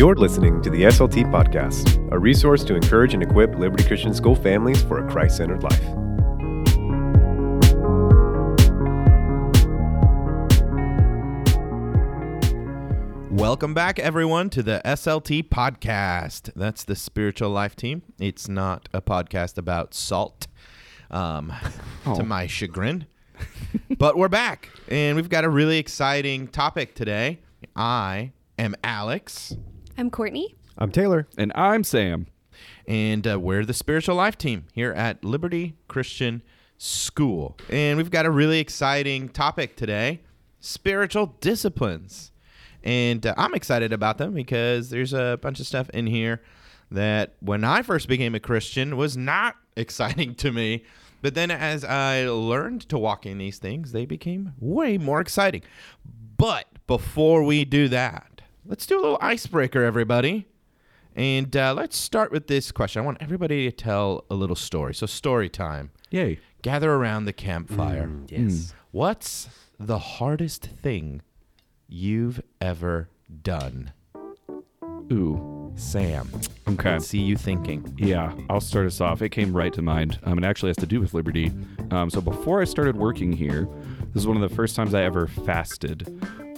You're listening to the SLT Podcast, a resource to encourage and equip Liberty Christian School families for a Christ centered life. Welcome back, everyone, to the SLT podcast. That's the spiritual life team. It's not a podcast about salt, um, to my chagrin. but we're back, and we've got a really exciting topic today. I am Alex, I'm Courtney. I'm Taylor. And I'm Sam. and uh, we're the spiritual life team here at Liberty Christian School. And we've got a really exciting topic today spiritual disciplines. And uh, I'm excited about them because there's a bunch of stuff in here that when I first became a Christian was not exciting to me. But then as I learned to walk in these things, they became way more exciting. But before we do that, let's do a little icebreaker, everybody. And uh, let's start with this question. I want everybody to tell a little story. So, story time. Yay. Gather around the campfire. Yes. What's the hardest thing you've ever done? Ooh. Sam. Okay. Let's see you thinking. Yeah, I'll start us off. It came right to mind. Um, it actually has to do with Liberty. Um, so before I started working here, this is one of the first times I ever fasted.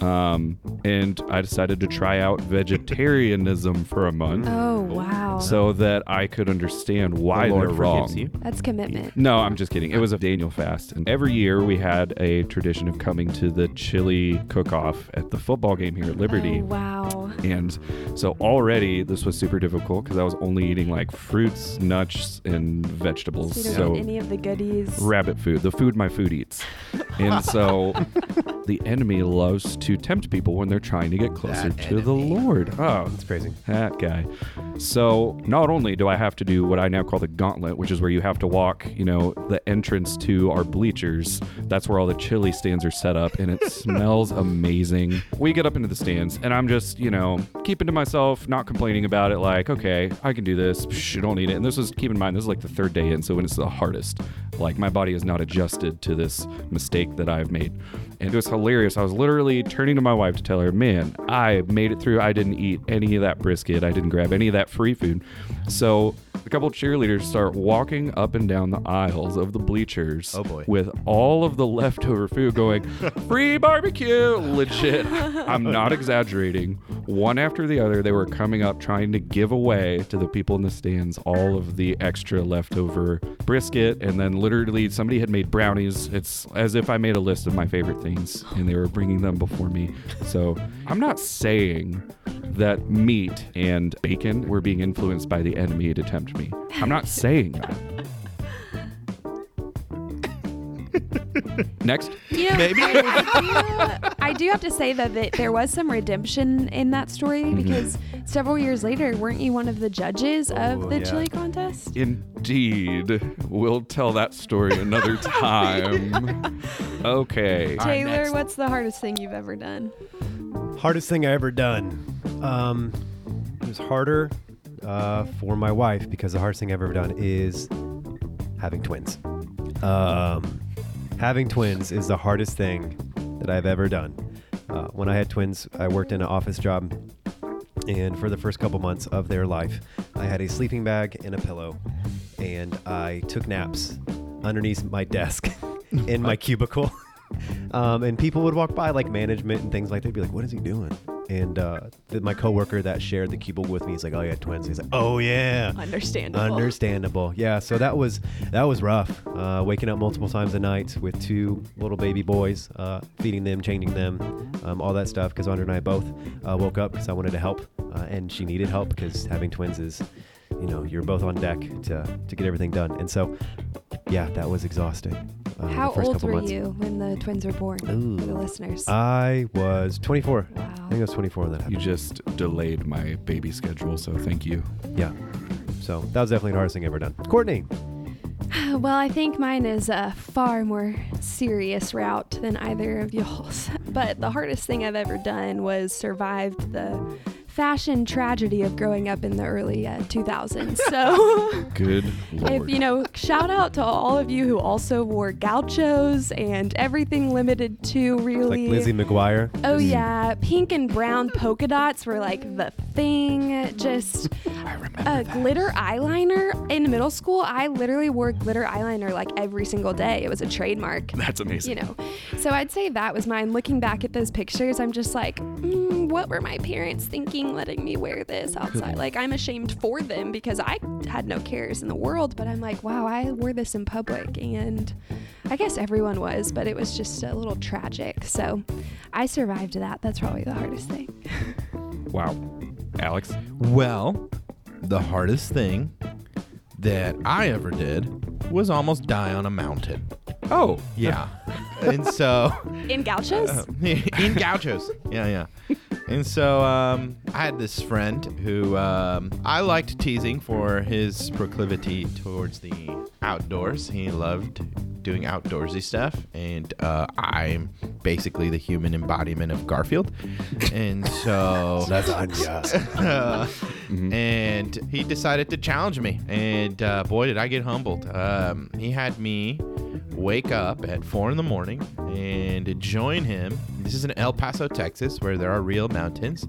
Um, and I decided to try out vegetarianism for a month Oh, wow. so that I could understand why the Lord they're wrong. you. That's commitment. No, I'm just kidding. It was a Daniel fast. And every year we had a tradition of coming to the chili cook off at the football game here at Liberty. Oh, wow. And so already this was super difficult because I was only eating like fruits, nuts, and vegetables. So you don't So get any of the goodies. rabbit food, the food my food eats. And so the enemy loves to tempt people when they're trying to get closer That to the. Lord. Oh, It's crazy. that guy. So not only do I have to do what I now call the gauntlet, which is where you have to walk, you know, the entrance to our bleachers. That's where all the chili stands are set up, and it smells amazing. We get up into the stands, and I'm just, you know, keeping to myself, not complaining about it. Like, okay, I can do this. Psh, don't need it. And this was, keep in mind, this is like the third day in, so when it's the hardest, like my body is not adjusted to this mistake that I've made. And it was hilarious. I was literally turning to my wife to tell her, man, I made it through. I didn't eat any of that brisket. I didn't grab any of that free food. So a couple cheerleaders start walking up and down the aisles of the bleachers Oh, boy. with all of the leftover food going, free barbecue. Legit. I'm not exaggerating. One after the other, they were coming up trying to give away to the people in the stands all of the extra leftover brisket. And then literally somebody had made brownies. It's as if I made a list of my favorite things and they were bringing them before me. So I'm not saying that meat and bacon were being influenced by the enemy to tempt me. I'm not saying that. Next. Yeah, Maybe. I do, I do have to say that th- there was some redemption in that story Mm-hmm. because several years later, weren't you one of the judges of Oh, the yeah. chili contest? Indeed. We'll tell that story another time. Okay. Taylor, next. what's the hardest thing you've ever done? Hardest thing I ever done. Um, it was harder uh, for my wife because the hardest thing I've ever done is having twins. Um, having twins is the hardest thing that I've ever done. Uh, when I had twins, I worked in an office job, and for the first couple months of their life, I had a sleeping bag and a pillow, and I took naps underneath my desk in my cubicle. Um, and people would walk by, like management and things like that, be like, "What is he doing?" And uh, th- my coworker that shared the cubicle with me, he's like, "Oh, yeah, twins." He's like, "Oh yeah." Understandable. Understandable. Yeah. So that was that was rough. Uh, waking up multiple times a night with two little baby boys, uh, feeding them, changing them, um, all that stuff. Because Andra and I both uh, woke up because I wanted to help, uh, and she needed help because having twins is, you know, you're both on deck to to get everything done. And so, yeah, that was exhausting. Uh, How old were months. you when the twins were born? Ooh. For the listeners. I was 24. wow. I think I was 24 when that happened. You just delayed my baby schedule, so thank you. yeah. So that was definitely the hardest thing I've ever done. Courtney. Well, I think mine is a far more serious route than either of y'all's. But the hardest thing I've ever done was survived the fashion tragedy of growing up in the early uh, 2000s. So, Good lord. if you know, shout out to all of you who also wore gauchos and everything limited to really Like. Lizzie McGuire. Oh yeah, pink and brown polka dots were like the thing. Just a glitter eyeliner in middle school. I literally wore glitter eyeliner like every single day. It was a trademark. That's amazing. You know, so I'd say that was mine. Looking back at those pictures, I'm just like, mm, what were my parents thinking letting me wear this outside? Like, I'm ashamed for them because I had no cares in the world, but I'm like, wow, I wore this in public. And I guess everyone was, but it was just a little tragic. So I survived that. That's probably the hardest thing. Wow. Alex? Well, the hardest thing that I ever did was almost die on a mountain. Oh, Yeah. and so In gauchos? Uh, in gauchos. Yeah, yeah. And so um, I had this friend who um, I liked teasing for his proclivity towards the outdoors. He loved doing outdoorsy stuff, and uh, I'm basically the human embodiment of Garfield. And so Lasagna. uh, and he decided to challenge me. And uh, boy, did I get humbled. Um, he had me wake up at four in the morning and join him. This is in El Paso, Texas, where there are real mountains,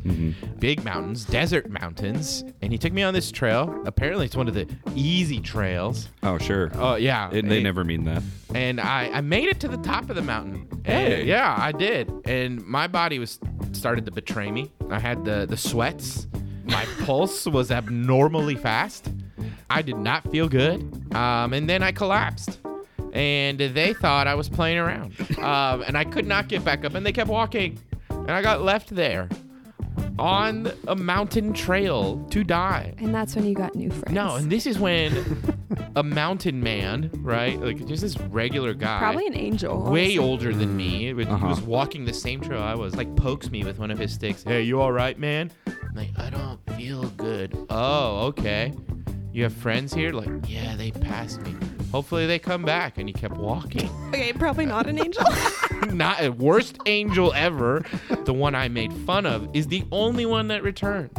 big mountains, desert mountains. And he took me on this trail. Apparently, it's one of the easy trails. oh, sure. Oh yeah, It- they And- never mean that. and I, I made it to the top of the mountain. Hey. yeah, I did. And my body was started to betray me. I had the the sweats. My pulse was abnormally fast. I did not feel good. Um, and then I collapsed. And they thought I was playing around. Um, and I could not get back up. And they kept walking. And I got left there on a mountain trail to die. And that's when you got new friends. No, and this is when a mountain man, right? Like just this regular guy. Probably an angel. way honestly. older than me. but Uh-huh. Was walking the same trail I was. Like pokes me with one of his sticks. Hey, you all right, man? I'm like, I don't feel good. Oh, okay. You have friends here? Like, yeah, they passed me. Hopefully they come back. And he kept walking. Okay, probably not an angel. Not a worst angel ever. The one I made fun of is the only one that returns.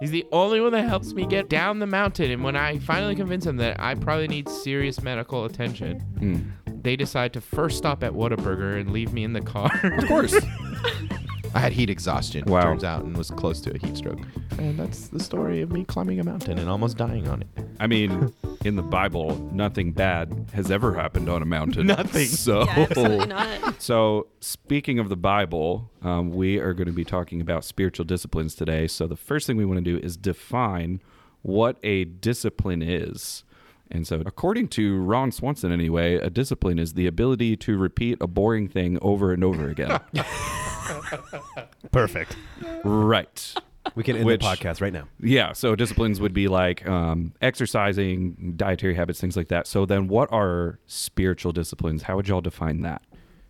He's the only one that helps me get down the mountain. And when I finally convince him that I probably need serious medical attention, Mm. they decide to first stop at Whataburger and leave me in the car. Of course. I had heat exhaustion, Wow. turns out, and was close to a heat stroke. And that's the story of me climbing a mountain and almost dying on it. I mean, in the Bible, nothing bad has ever happened on a mountain. Nothing. So, yeah, absolutely not. so speaking of the Bible, um, we are going to be talking about spiritual disciplines today. So, the first thing we want to do is define what a discipline is. And so, according to Ron Swanson, anyway, a discipline is the ability to repeat a boring thing over and over again. Perfect. right. We can end Which- the podcast right now. Yeah. So disciplines would be like um, exercising, dietary habits, things like that. So then, what are spiritual disciplines? How would y'all define that?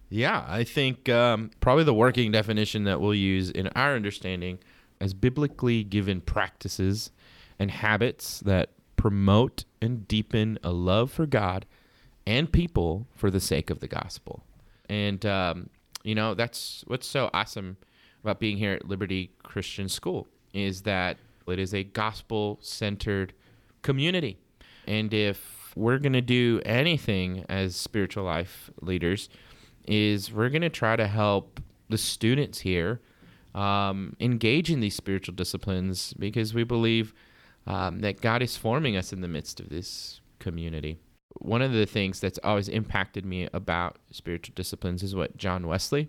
Yeah, I think um, probably the working definition that we'll use in our understanding as biblically given practices and habits that promote and deepen a love for God and people for the sake of the gospel. And, um, you know, that's what's so awesome about being here at Liberty Christian School is that it is a gospel centered community. And if we're going to do anything as spiritual life leaders, is we're going to try to help the students here um, engage in these spiritual disciplines because we believe um, that God is forming us in the midst of this community. One of the things that's always impacted me about spiritual disciplines is what John Wesley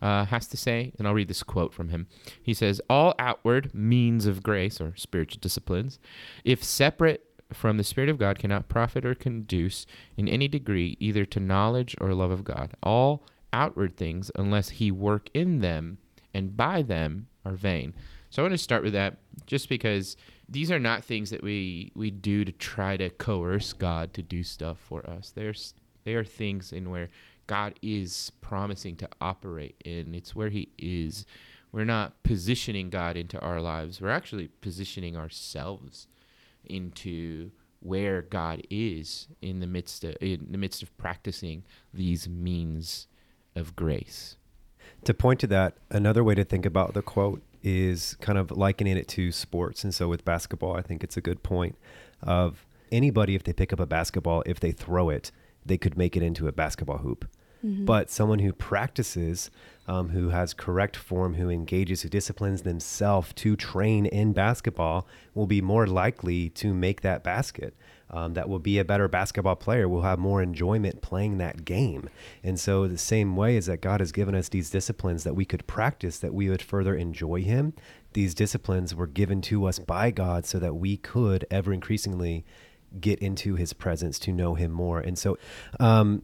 uh, has to say, and I'll read this quote from him. He says, All outward means of grace, or spiritual disciplines, if separate from the Spirit of God, cannot profit or conduce in any degree either to knowledge or love of God. All outward things, unless He work in them and by them, are vain. So I want to start with that just because these are not things that we, we do to try to coerce God to do stuff for us. There's, they are things in where God is promising to operate in. It's where He is. We're not positioning God into our lives. We're actually positioning ourselves into where God is in the midst of, in the midst of practicing these means of grace. To point to that, another way to think about the quote is kind of likening it to sports. And so with basketball, I think it's a good point of anybody, if they pick up a basketball, if they throw it, they could make it into a basketball hoop. But someone who practices, um, who has correct form, who engages, who disciplines themselves to train in basketball, will be more likely to make that basket. Um, that will be a better basketball player, will have more enjoyment playing that game. And so, the same way is that God has given us these disciplines that we could practice, that we would further enjoy Him. These disciplines were given to us by God so that we could ever increasingly get into his presence to know him more. And so, um,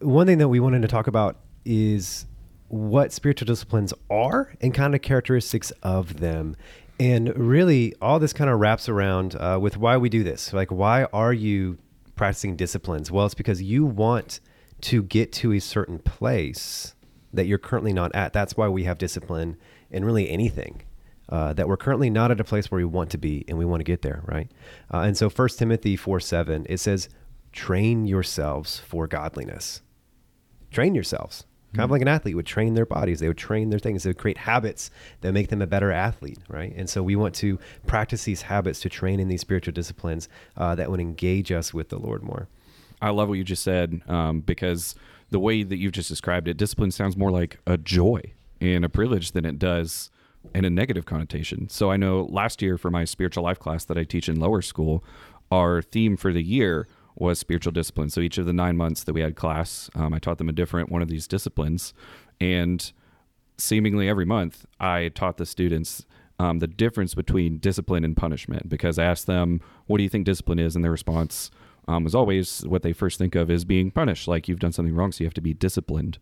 one thing that we wanted to talk about is what spiritual disciplines are and kind of characteristics of them. And really, all this kind of wraps around uh, with why we do this. Like, why are you practicing disciplines? Well, it's because you want to get to a certain place that you're currently not at. That's why we have discipline in really anything uh, that we're currently not at a place where we want to be and we want to get there, right? Uh, and so First Timothy 4 7, it says, train yourselves for godliness. Train yourselves. Kind of like an athlete would train their bodies. They would train their things. They would create habits that make them a better athlete, right? And so we want to practice these habits to train in these spiritual disciplines uh, that would engage us with the Lord more. I love what you just said um, because the way that you've just described it, discipline sounds more like a joy and a privilege than it does in a negative connotation. So I know last year for my spiritual life class that I teach in lower school, our theme for the year was spiritual discipline. So each of the nine months that we had class, um, I taught them a different one of these disciplines. And seemingly every month, I taught the students um, the difference between discipline and punishment because I asked them, What do you think discipline is? And their response um, was always what they first think of is being punished, like you've done something wrong, so you have to be disciplined.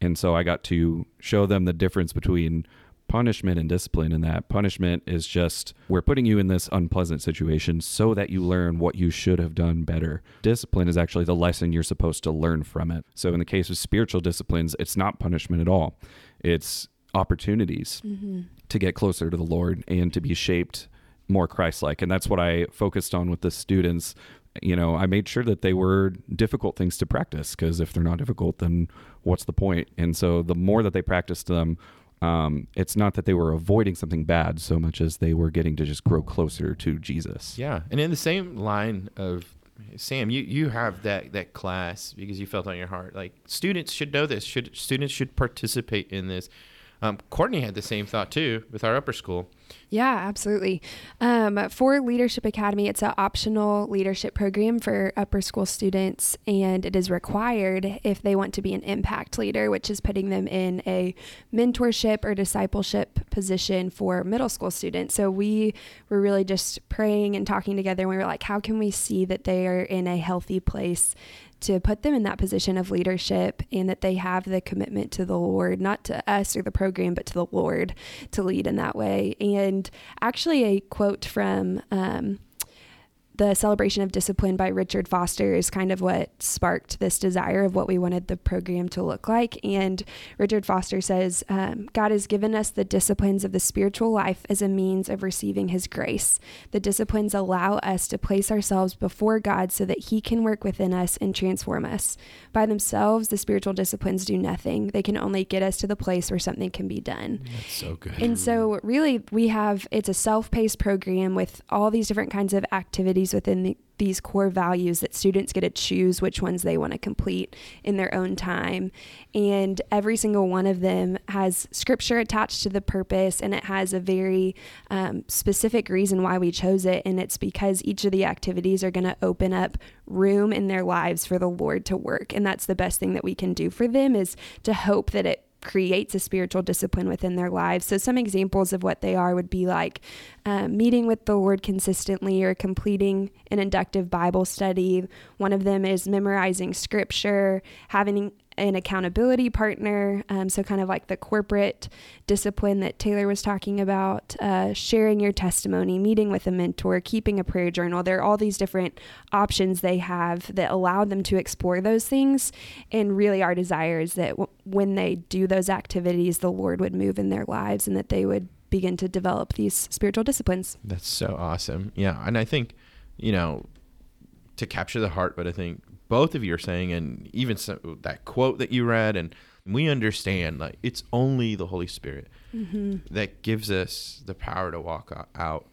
And so I got to show them the difference between punishment and discipline and that. Punishment is just we're putting you in this unpleasant situation so that you learn what you should have done better. Discipline is actually the lesson you're supposed to learn from it. So in the case of spiritual disciplines it's not punishment at all. It's opportunities mm-hmm. to get closer to the lord and to be shaped more christ-like. And that's what i focused on with the students. You know i made sure that they were difficult things to practice because if they're not difficult then what's the point? point? And so the more that they practiced them um, it's not that they were avoiding something bad so much as they were getting to just grow closer to Jesus. Yeah, and in the same line of Sam, you you have that that class because you felt on your heart like students should know this. Should students should participate in this? Um, Courtney had the same thought too with our upper school. Yeah, absolutely. Um, for Leadership Academy, it's an optional leadership program for upper school students, and it is required if they want to be an impact leader, which is putting them in a mentorship or discipleship position for middle school students. So we were really just praying and talking together, and we were like, how can we see that they are in a healthy place? To put them in that position of leadership and that they have the commitment to the Lord, not to us or the program, but to the Lord to lead in that way. And actually, a quote from um, the celebration of discipline by Richard Foster is kind of what sparked this desire of what we wanted the program to look like. And Richard Foster says, um, God has given us the disciplines of the spiritual life as a means of receiving his grace. The disciplines allow us to place ourselves before God so that he can work within us and transform us. By themselves, the spiritual disciplines do nothing, they can only get us to the place where something can be done. That's so good. And so, really, we have it's a self paced program with all these different kinds of activities within the, these core values that students get to choose which ones they want to complete in their own time. And every single one of them has scripture attached to the purpose, and it has a very um, specific reason why we chose it. And it's because each of the activities are going to open up room in their lives for the Lord to work. And that's the best thing that we can do for them is to hope that it creates a spiritual discipline within their lives. So, some examples of what they are would be like um, meeting with the Lord consistently or completing an inductive Bible study. One of them is memorizing scripture, having an accountability partner. Um, so, kind of like the corporate discipline that Taylor was talking about, uh, sharing your testimony, meeting with a mentor, keeping a prayer journal. There are all these different options they have that allow them to explore those things. And really, our desire is that w- when they do those activities, the Lord would move in their lives and that they would begin to develop these spiritual disciplines. That's so awesome. Yeah, and I think you know to capture the heart, but I think both of you are saying, and even so, that quote that you read, and We understand like it's only the Holy Spirit Mm-hmm. that gives us the power to walk out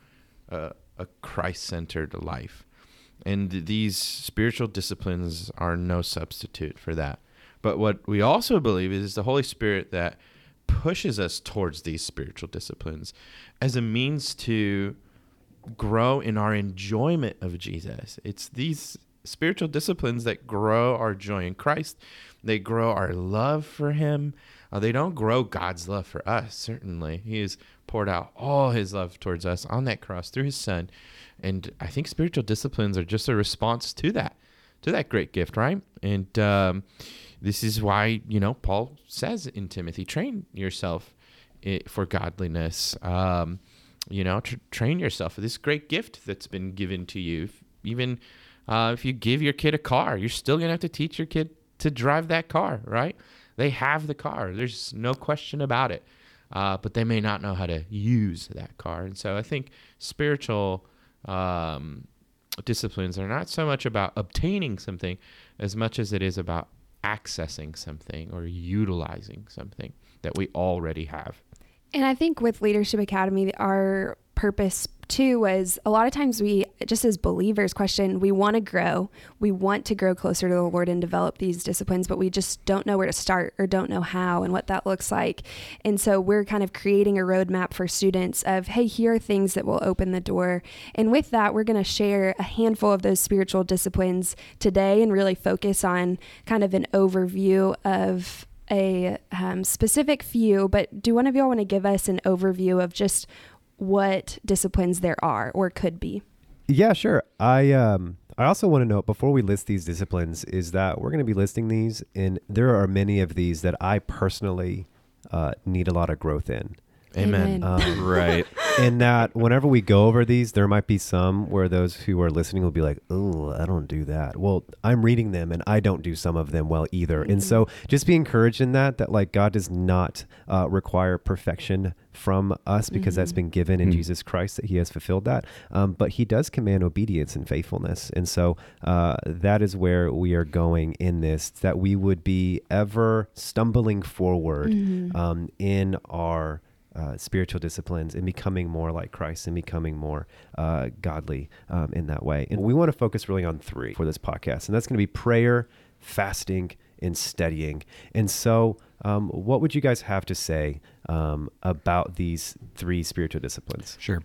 uh, a Christ-centered life. And these spiritual disciplines are no substitute for that. But what we also believe is the Holy Spirit that pushes us towards these spiritual disciplines as a means to grow in our enjoyment of Jesus. It's these spiritual disciplines that grow our joy in Christ. They grow our love for Him. Uh, they don't grow God's love for us, certainly. He has poured out all His love towards us on that cross through His Son. And I think spiritual disciplines are just a response to that, to that great gift, right? And um, this is why, you know, Paul says in Timothy, train yourself for godliness. Um, you know, tr- train yourself for this great gift that's been given to you. Even uh, if you give your kid a car, you're still going to have to teach your kid to drive that car, right? They have the car. There's no question about it. Uh, but they may not know how to use that car. And so I think spiritual um, disciplines are not so much about obtaining something as much as it is about accessing something or utilizing something that we already have. And I think with Leadership Academy, our purpose too was a lot of times we, just as believers, question we want to grow. We want to grow closer to the Lord and develop these disciplines, but we just don't know where to start or don't know how and what that looks like. And so we're kind of creating a roadmap for students of, hey, here are things that will open the door. And with that, we're going to share a handful of those spiritual disciplines today and really focus on kind of an overview of a um, specific few, but do one of y'all want to give us an overview of just what disciplines there are or could be? Yeah, sure. I um I also want to note before we list these disciplines is that we're going to be listing these, and there are many of these that I personally uh, need a lot of growth in. Amen. Amen. Um, Right. in that whenever we go over these, there might be some where those who are listening will be like, "Oh, I don't do that." Well, I'm reading them, and I don't do some of them well either. And so, just be encouraged in that. That like God does not uh, require perfection from us because that's been given in Mhm. Jesus Christ that He has fulfilled that. Um, but He does command obedience and faithfulness, and so uh, that is where we are going in this. That we would be ever stumbling forward Mhm. um, in our uh, spiritual disciplines and becoming more like Christ and becoming more uh, godly um, in that way. And we want to focus really on three for this podcast, and that's going to be prayer, fasting, and studying. And so, um, what would you guys have to say um, about these three spiritual disciplines? Sure.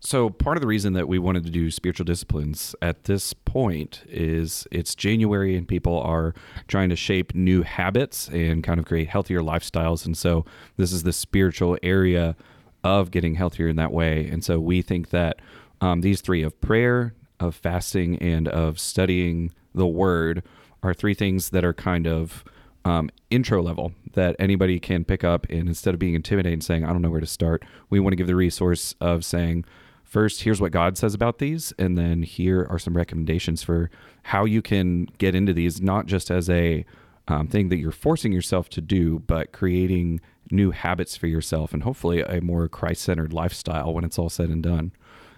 So part of the reason that we wanted to do spiritual disciplines at this point is it's January and people are trying to shape new habits and kind of create healthier lifestyles. And so this is the spiritual area of getting healthier in that way. And so we think that um, these three of prayer, of fasting, and of studying the word are three things that are kind of um, intro level that anybody can pick up. And instead of being intimidated and saying, I don't know where to start, we want to give the resource of saying, first, here's what God says about these. And then here are some recommendations for how you can get into these, not just as a um, thing that you're forcing yourself to do, but creating new habits for yourself and hopefully a more Christ centered lifestyle when it's all said and done.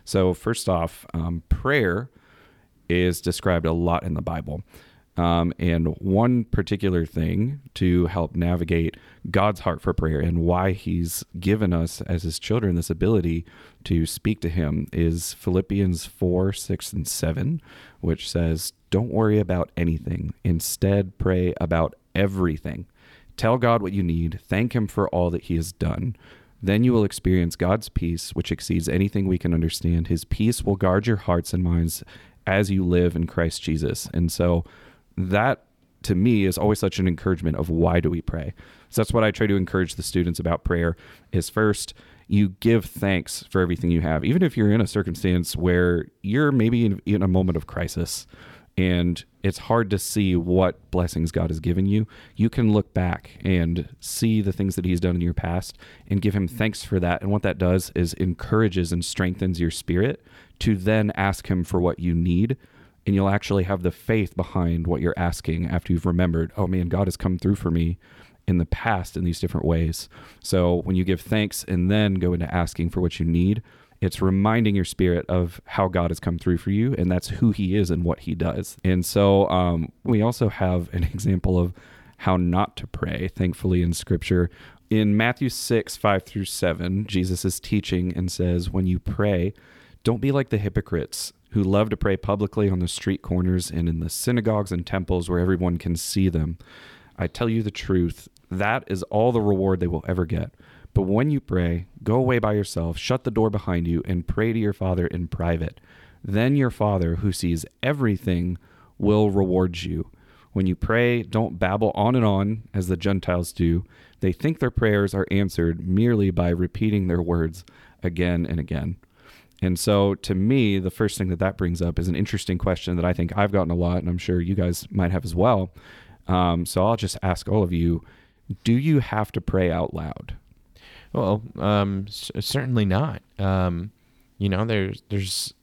So, first off, um, prayer is described a lot in the Bible. Um, and one particular thing to help navigate God's heart for prayer and why He's given us as His children this ability to speak to Him is Philippians 4 6 and 7, which says, Don't worry about anything. Instead, pray about everything. Tell God what you need, thank Him for all that He has done. Then you will experience God's peace, which exceeds anything we can understand. His peace will guard your hearts and minds as you live in Christ Jesus. And so that to me is always such an encouragement of why do we pray. So that's what I try to encourage the students about prayer is first you give thanks for everything you have, even if you're in a circumstance where you're maybe in, in a moment of crisis and it's hard to see what blessings God has given you. You can look back and see the things that He's done in your past and give Him thanks for that. And what that does is encourages and strengthens your spirit to then ask Him for what you need and you'll actually have the faith behind what you're asking after you've remembered, oh man, God has come through for me in the past in these different ways. So when you give thanks and then go into asking for what you need, it's reminding your spirit of how God has come through for you, and that's who He is and what He does. And so um, we also have an example of how not to pray, thankfully, in Scripture. In Matthew 6, 5 through 7, Jesus is teaching and says, When you pray, don't be like the hypocrites who love to pray publicly on the street corners and in the synagogues and temples where everyone can see them. I tell you the truth, that is all the reward they will ever get. But when you pray, go away by yourself, shut the door behind you, and pray to your Father in private. Then your Father, who sees everything, will reward you. When you pray, don't babble on and on as the Gentiles do. They think their prayers are answered merely by repeating their words again and again. And so, to me, the first thing that that brings up is an interesting question that I think I've gotten a lot, and I'm sure you guys might have as well. Um, so, I'll just ask all of you do you have to pray out loud? Well, um, c- certainly not. Um, you know, there's there's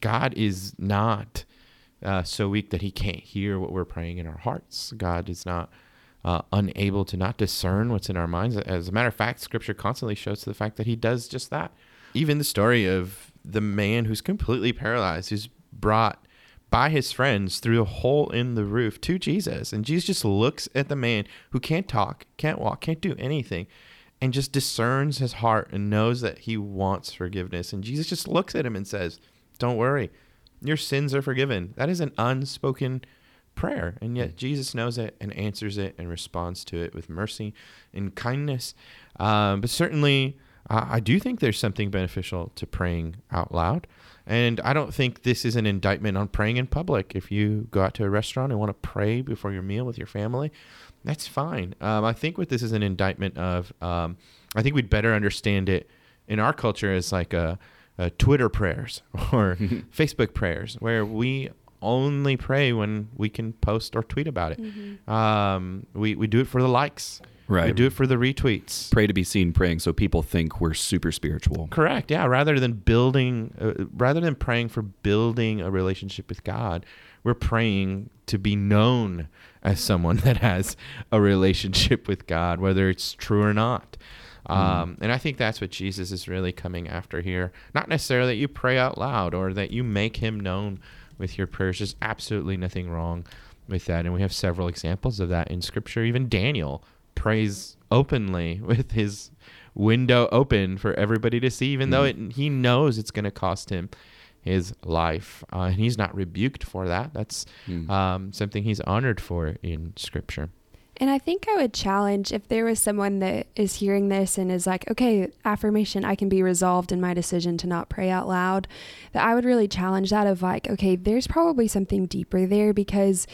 God is not uh, so weak that He can't hear what we're praying in our hearts. God is not uh, unable to not discern what's in our minds. As a matter of fact, Scripture constantly shows to the fact that He does just that. Even the story of the man who's completely paralyzed, who's brought by his friends through a hole in the roof to Jesus. And Jesus just looks at the man who can't talk, can't walk, can't do anything, and just discerns his heart and knows that he wants forgiveness. And Jesus just looks at him and says, Don't worry, your sins are forgiven. That is an unspoken prayer. And yet Jesus knows it and answers it and responds to it with mercy and kindness. Um, but certainly, uh, I do think there's something beneficial to praying out loud. And I don't think this is an indictment on praying in public. If you go out to a restaurant and want to pray before your meal with your family, that's fine. Um, I think what this is an indictment of, um, I think we'd better understand it in our culture as like a, a Twitter prayers or Facebook prayers, where we only pray when we can post or tweet about it. Um, we, we do it for the likes. We Right. do it for the retweets. Pray to be seen praying so people think we're super spiritual. Correct. Yeah. Rather than building, uh, rather than praying for building a relationship with God, we're praying to be known as someone that has a relationship with God, whether it's true or not. Um, and I think that's what Jesus is really coming after here. Not necessarily that you pray out loud or that you make him known with your prayers. There's absolutely nothing wrong with that. And we have several examples of that in Scripture. Even Daniel prays openly with his window open for everybody to see, even though it, he knows it's going to cost him his life. Uh, and he's not rebuked for that. That's um, something he's honored for in Scripture. And I think I would challenge if there was someone that is hearing this and is like, okay, affirmation, I can be resolved in my decision to not pray out loud, that I would really challenge that of like, okay, there's probably something deeper there because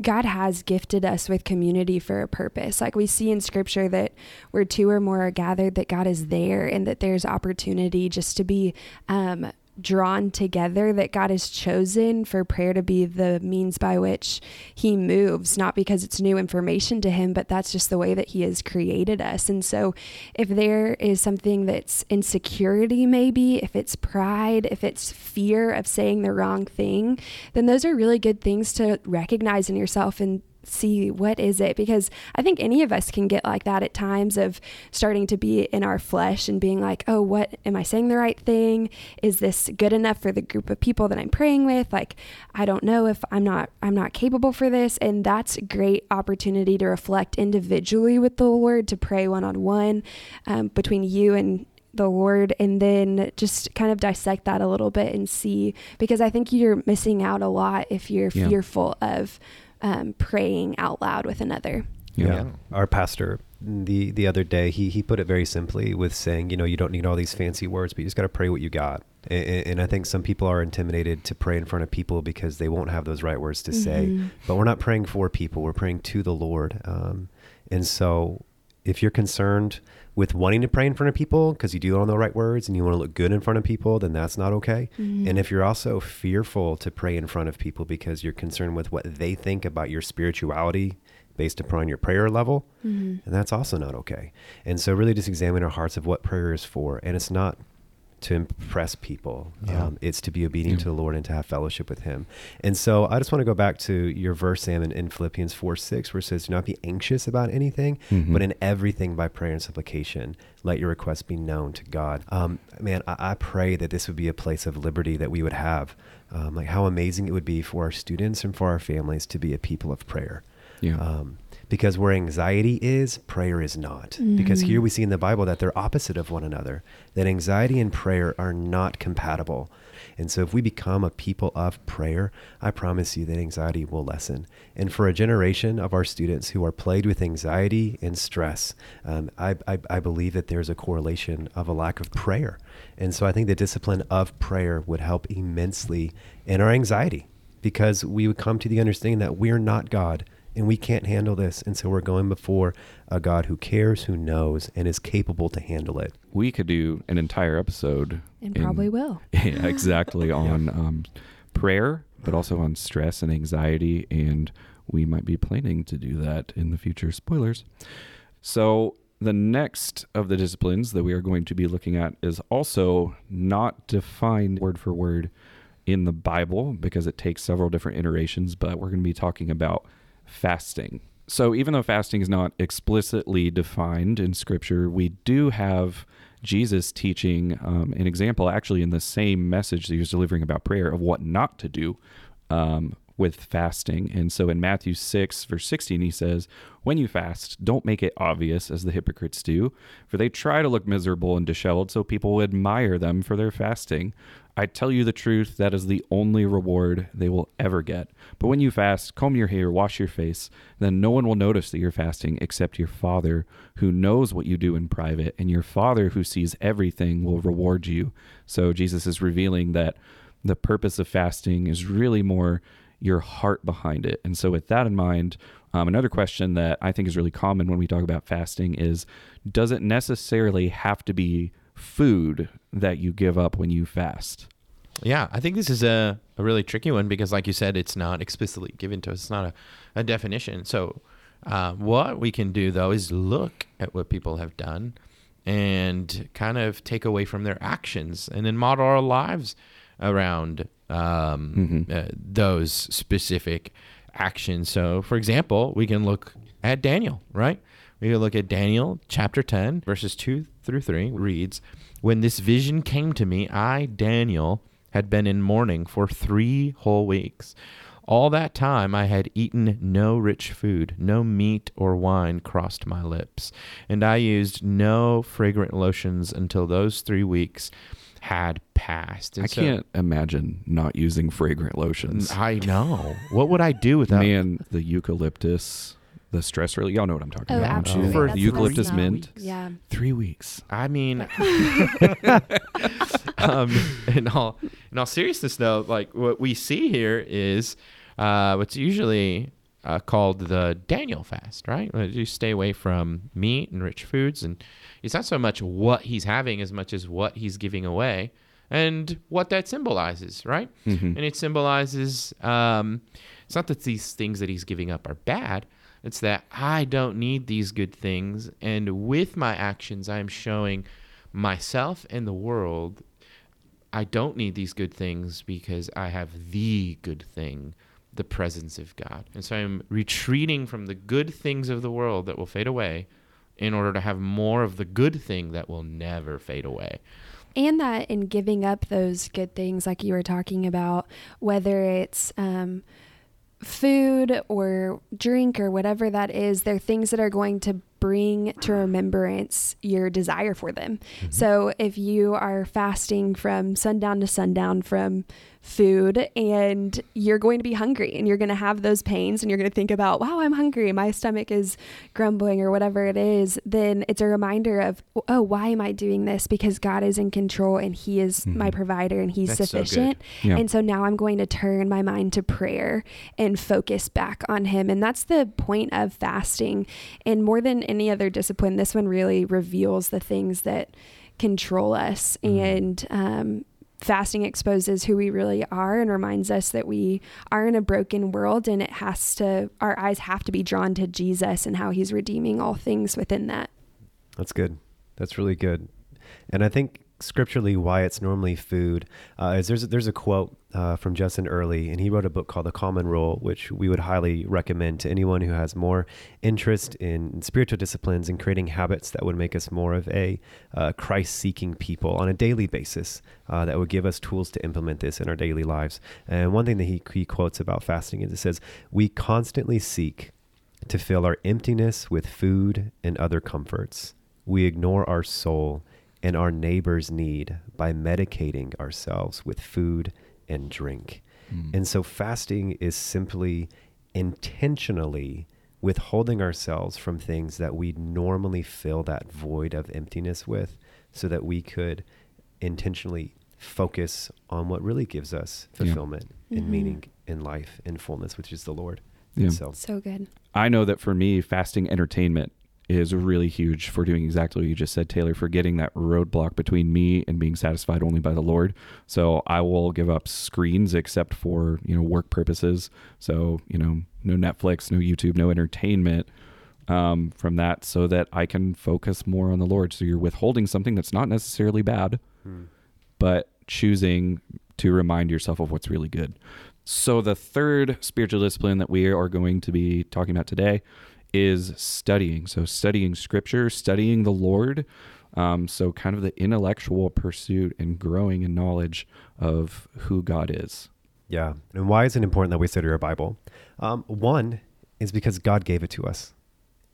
God has gifted us with community for a purpose. Like we see in scripture that where two or more are gathered, that God is there and that there's opportunity just to be um, drawn together, that God has chosen for prayer to be the means by which He moves, not because it's new information to Him, but that's just the way that He has created us. And so if there is something that's insecurity, maybe, if it's pride, if it's fear of saying the wrong thing, then those are really good things to recognize in yourself and see what is it because i think any of us can get like that at times of starting to be in our flesh and being like oh what am i saying the right thing? Is this good enough for the group of people that i'm praying with? Like i don't know if i'm not i'm not capable for this. And that's a great opportunity to reflect individually with the lord to pray one-on-one um, between you and the Lord and then just kind of dissect that a little bit and see because I think you're missing out a lot if you're Yeah. fearful of um, praying out loud with another. Yeah. Yeah. Our pastor the the other day he he put it very simply with saying, you know, you don't need all these fancy words, but you just got to pray what you got. And, and I think some people are intimidated to pray in front of people because they won't have those right words to say. Mhm. But we're not praying for people; we're praying to the Lord. Um, and so, if you're concerned with wanting to pray in front of people because you do all the right words and you want to look good in front of people, then that's not okay. Mhm. And if you're also fearful to pray in front of people because you're concerned with what they think about your spirituality based upon your prayer level, Mhm. and that's also not okay. And so, really, just examine our hearts of what prayer is for. And it's not to impress people, Yeah. um, it's to be obedient Yeah. to the Lord and to have fellowship with Him. And so, I just want to go back to your verse, Sam, in, in Philippians 4 6, where it says, Do not be anxious about anything, Mhm. but in everything by prayer and supplication, let your requests be known to God. Um, man, I, I pray that this would be a place of liberty that we would have. Um, like, how amazing it would be for our students and for our families to be a people of prayer. Yeah. Um, because where anxiety is, prayer is not. Because here we see in the Bible that they're opposite of one another, that anxiety and prayer are not compatible. And so if we become a people of prayer, I promise you that anxiety will lessen. And for a generation of our students who are plagued with anxiety and stress, um, I, I, I believe that there's a correlation of a lack of prayer. And so I think the discipline of prayer would help immensely in our anxiety because we would come to the understanding that we're not God and we can't handle this. And so we're going before a God who cares, who knows, and is capable to handle it. We could do an entire episode. And in- probably will. Yeah, exactly on um, prayer, but also on stress and anxiety. And we might be planning to do that in the future. Spoilers. So, the next of the disciplines that we are going to be looking at is also not defined word for word in the Bible because it takes several different iterations, but we're going to be talking about fasting. So, even though fasting is not explicitly defined in Scripture, we do have Jesus teaching um, an example, actually, in the same message that he was delivering about prayer of what not to do um, with fasting. And so in Matthew 6, verse 16, he says, When you fast, don't make it obvious as the hypocrites do, for they try to look miserable and disheveled so people will admire them for their fasting. I tell you the truth, that is the only reward they will ever get. But when you fast, comb your hair, wash your face, then no one will notice that you're fasting except your Father who knows what you do in private, and your Father who sees everything will reward you. So Jesus is revealing that the purpose of fasting is really more your heart behind it. And so, with that in mind, um, another question that I think is really common when we talk about fasting is does it necessarily have to be food that you give up when you fast? Yeah, I think this is a, a really tricky one because, like you said, it's not explicitly given to us. It's not a, a definition. So, uh, what we can do, though, is look at what people have done and kind of take away from their actions and then model our lives around um, uh, those specific actions. So, for example, we can look at Daniel, right? We can look at Daniel chapter 10, verses 2 through 3 reads, When this vision came to me, I, Daniel, had been in mourning for three whole weeks. All that time I had eaten no rich food, no meat or wine crossed my lips, and I used no fragrant lotions until those three weeks had passed. And I so- can't imagine not using fragrant lotions. I know. What would I do without? Man, the eucalyptus, the stress relief. Y'all know what I'm talking Oh, about. don't you? absolutely. For That's the the eucalyptus smell. mint. Yeah. Three weeks. I mean, um, in all in all seriousness, though, like what we see here is uh, what's usually uh, called the Daniel fast, right? Where You stay away from meat and rich foods, and it's not so much what he's having as much as what he's giving away and what that symbolizes, right? Mhm. And it symbolizes um, it's not that these things that he's giving up are bad. It's that I don't need these good things, and with my actions, I am showing myself and the world I don't need these good things because I have the good thing, the presence of God. And so I'm retreating from the good things of the world that will fade away in order to have more of the good thing that will never fade away. and that in giving up those good things like you were talking about whether it's um, food or drink or whatever that is they're things that are going to bring to remembrance your desire for them. Mm-hmm. So if you are fasting from sundown to sundown from food and you're going to be hungry and you're going to have those pains and you're going to think about wow i'm hungry. My stomach is grumbling or whatever it is then it's a reminder of oh why am i doing this? Because god is in control and he is my provider and he's That's so sufficient. Yeah. and so now i'm going to turn my mind to prayer and focus back on him. And that's the point of fasting. And more than any other discipline this one really reveals the things that control us and um, fasting exposes who we really are and reminds us that we are in a broken world and it has to our eyes have to be drawn to Jesus and how he's redeeming all things within that. That's good. That's really good. And I think scripturally why it's normally food uh, is there's there's a quote uh, from Justin Earley, and he wrote a book called The Common Rule, which we would highly recommend to anyone who has more interest in spiritual disciplines and creating habits that would make us more of a uh, Christ-seeking people on a daily basis. Uh, that would give us tools to implement this in our daily lives. And one thing that he, he quotes about fasting is it says, "We constantly seek." to fill our emptiness with food and other comforts. We ignore our soul and our neighbor's need by medicating ourselves with food and drink. Mm. And so fasting is simply intentionally withholding ourselves from things that we normally fill that void of emptiness with so that we could intentionally focus on what really gives us Yeah. fulfillment and Mhm. meaning in life and fullness, which is the Lord. Yeah. So So good. I know that for me, fasting entertainment is really huge for doing exactly what you just said, Taylor, for getting that roadblock between me and being satisfied only by the Lord. So I will give up screens except for, you know, work purposes. So, you know, no Netflix, no YouTube, no entertainment um, from that so that I can focus more on the Lord. So you're withholding something that's not necessarily bad, hmm. but choosing to remind yourself of what's really good. So, the third spiritual discipline that we are going to be talking about today is studying. So, studying scripture, studying the Lord. Um, so, kind of the intellectual pursuit and growing in knowledge of who God is. Yeah. And why is it important that we study our Bible? Um, one is because God gave it to us.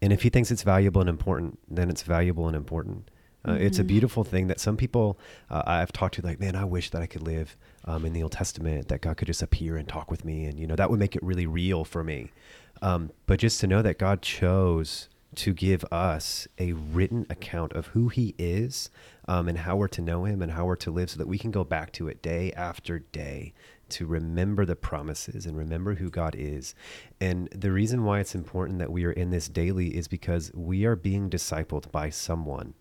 And if he thinks it's valuable and important, then it's valuable and important. Uh, It's a Mhm. beautiful thing that some people uh, I've talked to, like, man, I wish that I could live um, in the Old Testament, that God could just appear and talk with me. And, you know, that would make it really real for me. Um, but just to know that God chose to give us a written account of who he is um, and how we're to know him and how we're to live so that we can go back to it day after day to remember the promises and remember who God is. And the reason why it's important that we are in this daily is because we are being discipled by someone.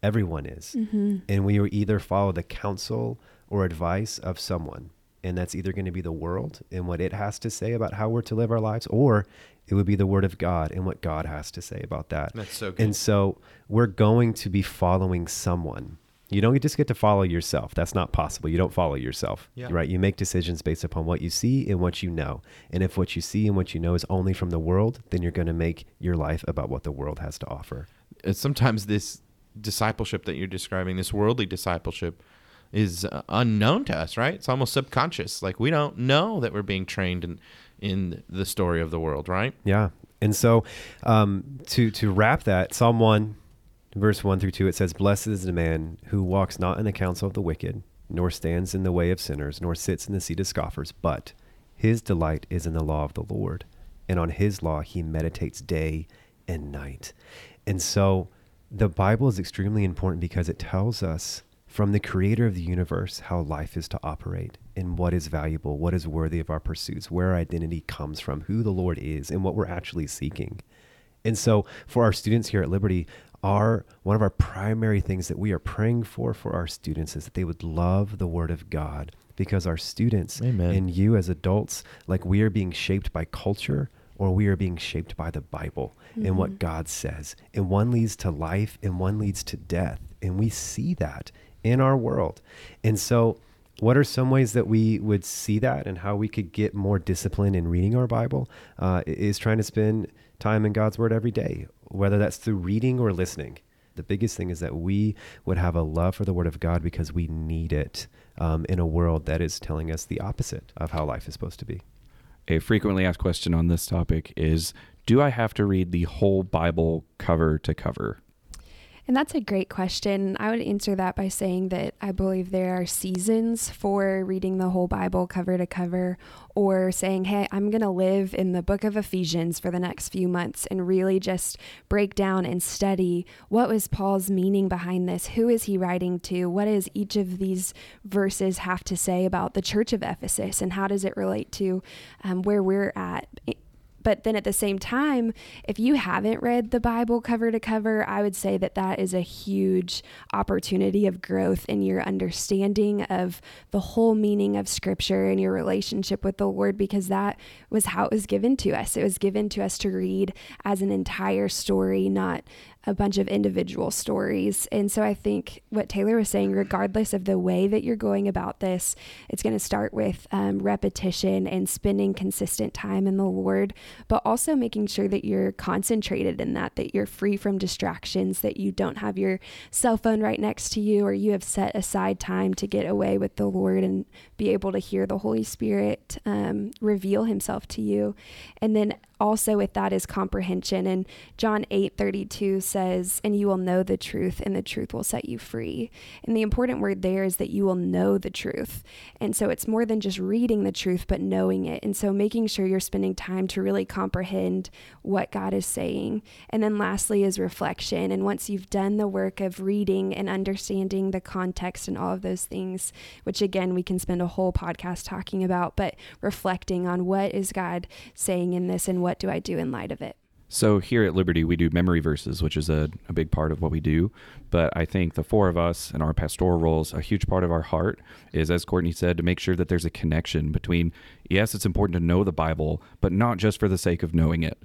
Everyone is. Mm-hmm. And we either follow the counsel or advice of someone. And that's either going to be the world and what it has to say about how we're to live our lives, or it would be the word of God and what God has to say about that. That's so good. And so we're going to be following someone. You don't just get to follow yourself. That's not possible. You don't follow yourself, Yeah. right? You make decisions based upon what you see and what you know. And if what you see and what you know is only from the world, then you're going to make your life about what the world has to offer. Sometimes this discipleship that you're describing, this worldly discipleship, is uh, unknown to us, right? It's almost subconscious. Like we don't know that we're being trained in in the story of the world, right? Yeah. And so um, to to wrap that, Psalm one, verse one through two, it says, "Blessed is the man who walks not in the counsel of the wicked, nor stands in the way of sinners, nor sits in the seat of scoffers, but his delight is in the law of the Lord, and on his law he meditates day and night." And so the Bible is extremely important because it tells us from the creator of the universe how life is to operate and what is valuable, what is worthy of our pursuits, where our identity comes from, who the Lord is, and what we're actually seeking. And so for our students here at Liberty, our one of our primary things that we are praying for for our students is that they would love the word of God because our students Amen. and you as adults like we are being shaped by culture or we are being shaped by the Bible and what Mhm. God says. And one leads to life and one leads to death. And we see that in our world. And so, what are some ways that we would see that and how we could get more discipline in reading our Bible? Uh, is trying to spend time in God's Word every day, whether that's through reading or listening. The biggest thing is that we would have a love for the Word of God because we need it um, in a world that is telling us the opposite of how life is supposed to be. A frequently asked question on this topic is Do I have to read the whole Bible cover to cover? And that's a great question. I would answer that by saying that I believe there are seasons for reading the whole Bible cover to cover, or saying, hey, I'm going to live in the book of Ephesians for the next few months and really just break down and study what was Paul's meaning behind this? Who is he writing to? What does each of these verses have to say about the church of Ephesus? And how does it relate to um, where we're at? But then at the same time, if you haven't read the Bible cover to cover, I would say that that is a huge opportunity of growth in your understanding of the whole meaning of Scripture and your relationship with the Lord, because that was how it was given to us. It was given to us to read as an entire story, not a bunch of individual stories. And so I think what Taylor was saying, regardless of the way that you're going about this, it's going to start with um, repetition and spending consistent time in the Lord, but also making sure that you're concentrated in that, that you're free from distractions, that you don't have your cell phone right next to you, or you have set aside time to get away with the Lord and be able to hear the Holy Spirit um, reveal Himself to you. And then also with that is comprehension. And John 8:32 says, And you will know the truth, and the truth will set you free. And the important word there is that you will know the truth. And so it's more than just reading the truth, but knowing it. And so making sure you're spending time to really comprehend what God is saying. And then lastly is reflection. And once you've done the work of reading and understanding the context and all of those things, which again, we can spend a whole podcast talking about, but reflecting on what is God saying in this and what what do I do in light of it? So here at Liberty, we do memory verses, which is a, a big part of what we do. But I think the four of us and our pastoral roles, a huge part of our heart is, as Courtney said, to make sure that there's a connection between, yes, it's important to know the Bible, but not just for the sake of knowing it.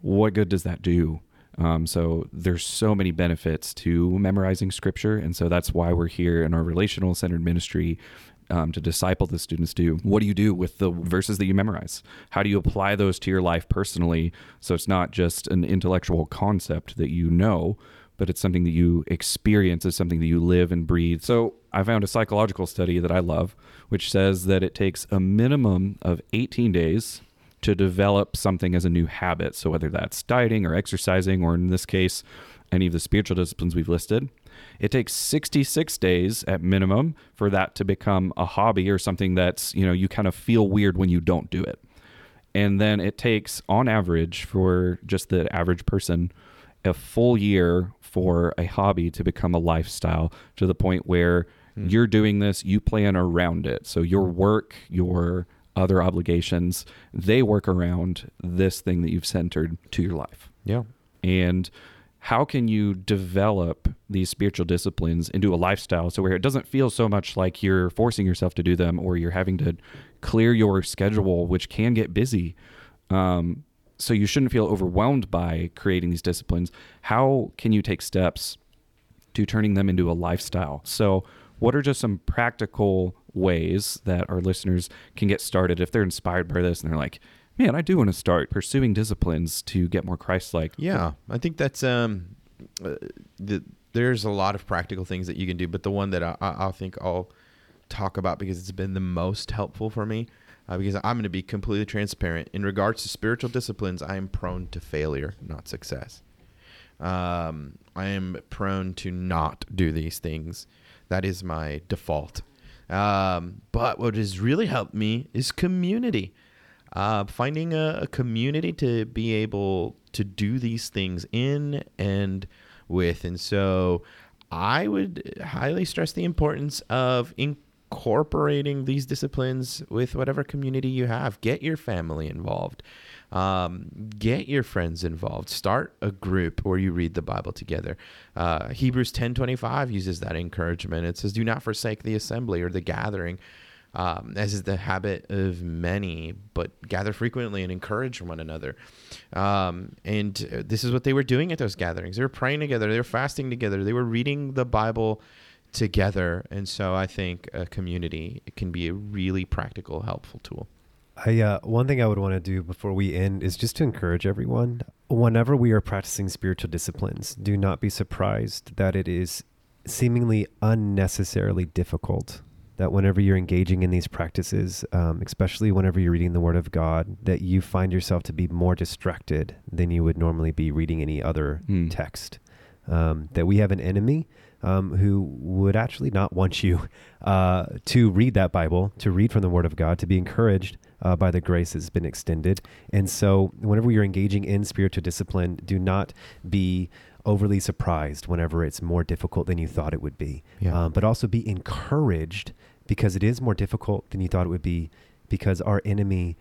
What good does that do? Um, so there's so many benefits to memorizing scripture, and so that's why we're here in our relational centered ministry um, to disciple the students do. What do you do with the verses that you memorize? How do you apply those to your life personally? So it's not just an intellectual concept that you know, but it's something that you experience, it's something that you live and breathe. So I found a psychological study that I love, which says that it takes a minimum of 18 days to develop something as a new habit. So whether that's dieting or exercising, or in this case, any of the spiritual disciplines we've listed, it takes 66 days at minimum for that to become a hobby or something that's, you know, you kind of feel weird when you don't do it. And then it takes, on average, for just the average person, a full year for a hobby to become a lifestyle to the point where hmm. you're doing this, you plan around it. So your work, your other obligations, they work around this thing that you've centered to your life. Yeah. And how can you develop these spiritual disciplines into a lifestyle so where it doesn't feel so much like you're forcing yourself to do them or you're having to clear your schedule which can get busy? Um, so you shouldn't feel overwhelmed by creating these disciplines. How can you take steps to turning them into a lifestyle? So what are just some practical ways that our listeners can get started if they're inspired by this and they're like man, I do want to start pursuing disciplines to get more Christ-like. Yeah, I think that's um, uh, the, there's a lot of practical things that you can do, but the one that I, I, I think I'll talk about because it's been the most helpful for me. Uh, because I'm going to be completely transparent in regards to spiritual disciplines. I am prone to failure, not success. Um, I am prone to not do these things. That is my default. Um, but what has really helped me is community uh, finding a, a community to be able to do these things in and with. And so I would highly stress the importance of incorporating these disciplines with whatever community you have. Get your family involved. Um, get your friends involved. Start a group where you read the Bible together. Uh, Hebrews 10:25 uses that encouragement. It says, "Do not forsake the assembly or the gathering um, as is the habit of many, but gather frequently and encourage one another. Um, and this is what they were doing at those gatherings. They were praying together, they were fasting together, they were reading the Bible together. And so I think a community can be a really practical, helpful tool. I uh, one thing I would want to do before we end is just to encourage everyone. Whenever we are practicing spiritual disciplines, do not be surprised that it is seemingly unnecessarily difficult that whenever you're engaging in these practices, um, especially whenever you're reading the Word of God, that you find yourself to be more distracted than you would normally be reading any other mm. text. Um, that we have an enemy um, who would actually not want you uh, to read that Bible, to read from the Word of God, to be encouraged uh, by the grace that's been extended. And so, whenever you're engaging in spiritual discipline, do not be overly surprised whenever it's more difficult than you thought it would be. Yeah. Um, but also be encouraged because it is more difficult than you thought it would be because our enemy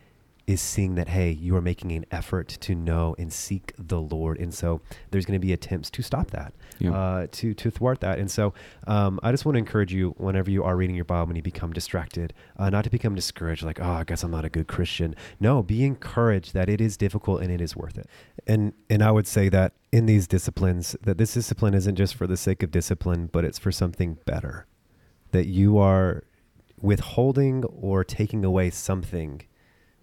is seeing that hey you are making an effort to know and seek the lord. And so there's going to be attempts to stop that Yeah. uh, to to thwart that. And so um, i just want to encourage you whenever you are reading your bible and you become distracted uh, not to become discouraged like oh i guess i'm not a good christian. No be encouraged that it is difficult and it is worth it. And and i would say that in these disciplines that this discipline isn't just for the sake of discipline but it's for something better. That you are withholding or taking away something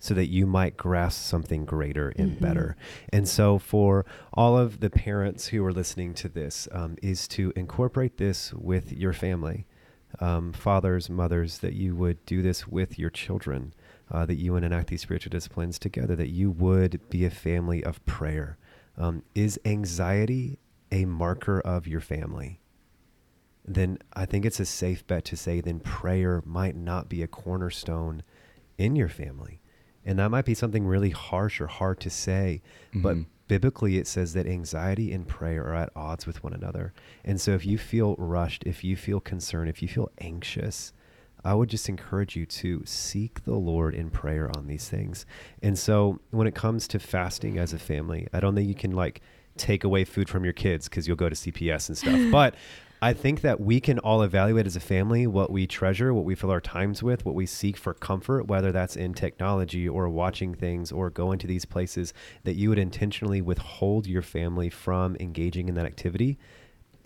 so that you might grasp something greater and Mhm. better. And so, for all of the parents who are listening to this, um, is to incorporate this with your family, um, fathers, mothers, that you would do this with your children, uh, that you would enact these spiritual disciplines together, that you would be a family of prayer. Um, is anxiety a marker of your family? then I think it's a safe bet to say then prayer might not be a cornerstone in your family. And that might be something really harsh or hard to say, but Mhm. biblically it says that anxiety and prayer are at odds with one another. And so if you feel rushed, if you feel concerned, if you feel anxious, I would just encourage you to seek the Lord in prayer on these things. And so when it comes to fasting as a family, I don't think you can like take away food from your kids because you'll go to CPS and stuff. but I think that we can all evaluate as a family what we treasure, what we fill our times with, what we seek for comfort, whether that's in technology or watching things or going to these places, that you would intentionally withhold your family from engaging in that activity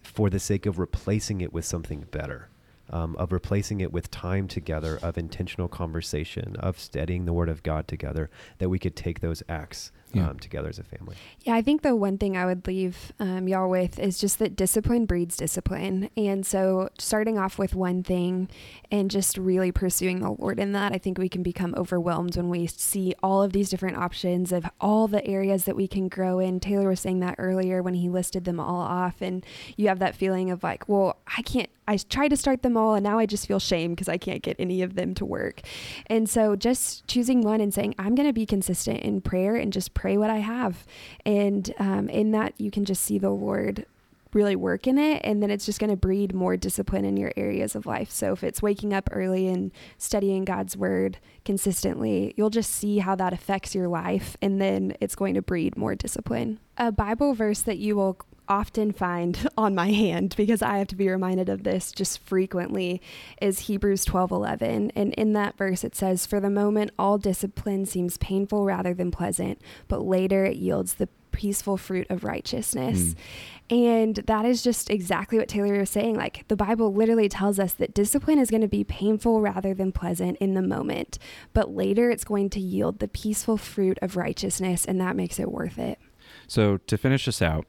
for the sake of replacing it with something better. Um, of replacing it with time together, of intentional conversation, of studying the Word of God together, that we could take those acts Yeah. um, together as a family. Yeah, I think the one thing I would leave um, y'all with is just that discipline breeds discipline. And so, starting off with one thing and just really pursuing the Lord in that, I think we can become overwhelmed when we see all of these different options of all the areas that we can grow in. Taylor was saying that earlier when he listed them all off. And you have that feeling of like, well, I can't, I tried to start them all and now I just feel shame because I can't get any of them to work. And so, just choosing one and saying, I'm going to be consistent in prayer and just pray what I have. And um, in that, you can just see the Lord really work in it. And then it's just going to breed more discipline in your areas of life. So, if it's waking up early and studying God's word consistently, you'll just see how that affects your life. And then it's going to breed more discipline. A Bible verse that you will often find on my hand because I have to be reminded of this just frequently is Hebrews 12:11 and in that verse it says for the moment all discipline seems painful rather than pleasant but later it yields the peaceful fruit of righteousness. Hmm. And that is just exactly what Taylor was saying. Like the Bible literally tells us that discipline is going to be painful rather than pleasant in the moment, but later it's going to yield the peaceful fruit of righteousness, and that makes it worth it. So to finish this out,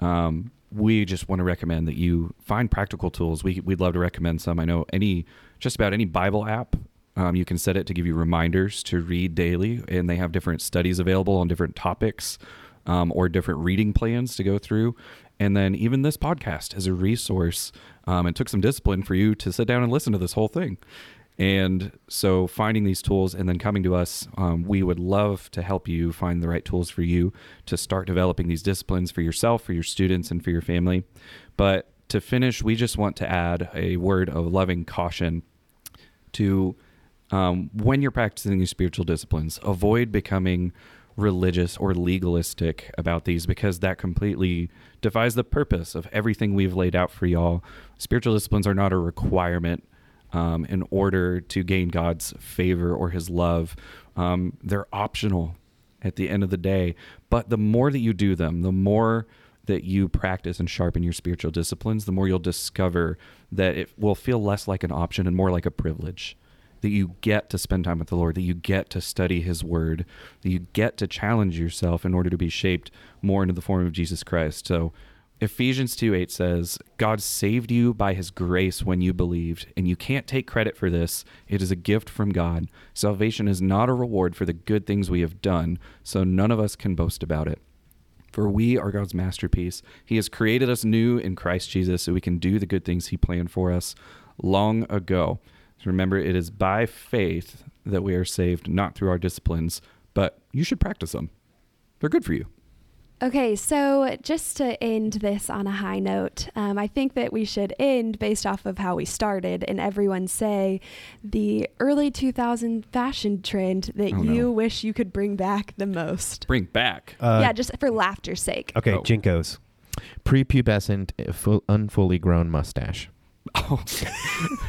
um, we just want to recommend that you find practical tools. We, we'd love to recommend some. I know any, just about any Bible app, um, you can set it to give you reminders to read daily, and they have different studies available on different topics um, or different reading plans to go through. And then even this podcast is a resource. Um, it took some discipline for you to sit down and listen to this whole thing. And so, finding these tools and then coming to us, um, we would love to help you find the right tools for you to start developing these disciplines for yourself, for your students, and for your family. But to finish, we just want to add a word of loving caution to um, when you're practicing these spiritual disciplines, avoid becoming religious or legalistic about these because that completely defies the purpose of everything we've laid out for y'all. Spiritual disciplines are not a requirement um, in order to gain God's favor or his love. Um, they're optional at the end of the day. But the more that you do them, the more that you practice and sharpen your spiritual disciplines, the more you'll discover that it will feel less like an option and more like a privilege. That you get to spend time with the Lord, that you get to study His Word, that you get to challenge yourself in order to be shaped more into the form of Jesus Christ. So, Ephesians 2 8 says, God saved you by his grace when you believed, and you can't take credit for this. It is a gift from God. Salvation is not a reward for the good things we have done, so none of us can boast about it. For we are God's masterpiece. He has created us new in Christ Jesus so we can do the good things he planned for us long ago. So remember, it is by faith that we are saved, not through our disciplines, but you should practice them. They're good for you. Okay, so just to end this on a high note, um, I think that we should end based off of how we started and everyone say the early 2000 fashion trend that Oh, you no. wish you could bring back the most. Bring back. Uh, yeah, just for laughter's sake. Okay, Oh. JNCOs. Prepubescent, uh, full, unfully grown mustache. Oh,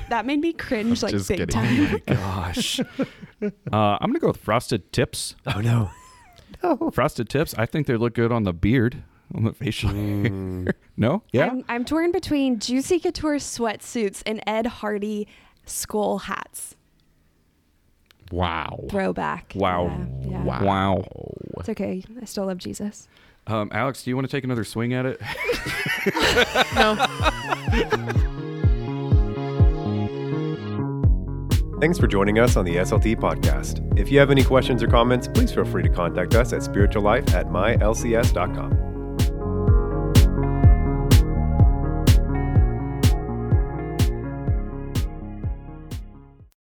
That made me cringe like just big kidding. time. gosh. uh, I'm gonna go with frosted tips. Oh no. Frosted tips. I think they look good on the beard, on the facial hair. No? Yeah. I'm, I'm torn between Juicy Couture sweatsuits and Ed Hardy skull hats. Wow. Throwback. Wow. Yeah, yeah. Wow. Wow. It's okay. I still love Jesus. Um, Alex, do you want to take another swing at it? Thanks for joining us on the SLT podcast. If you have any questions or comments, please feel free to contact us at spirituallife at mylcs.com.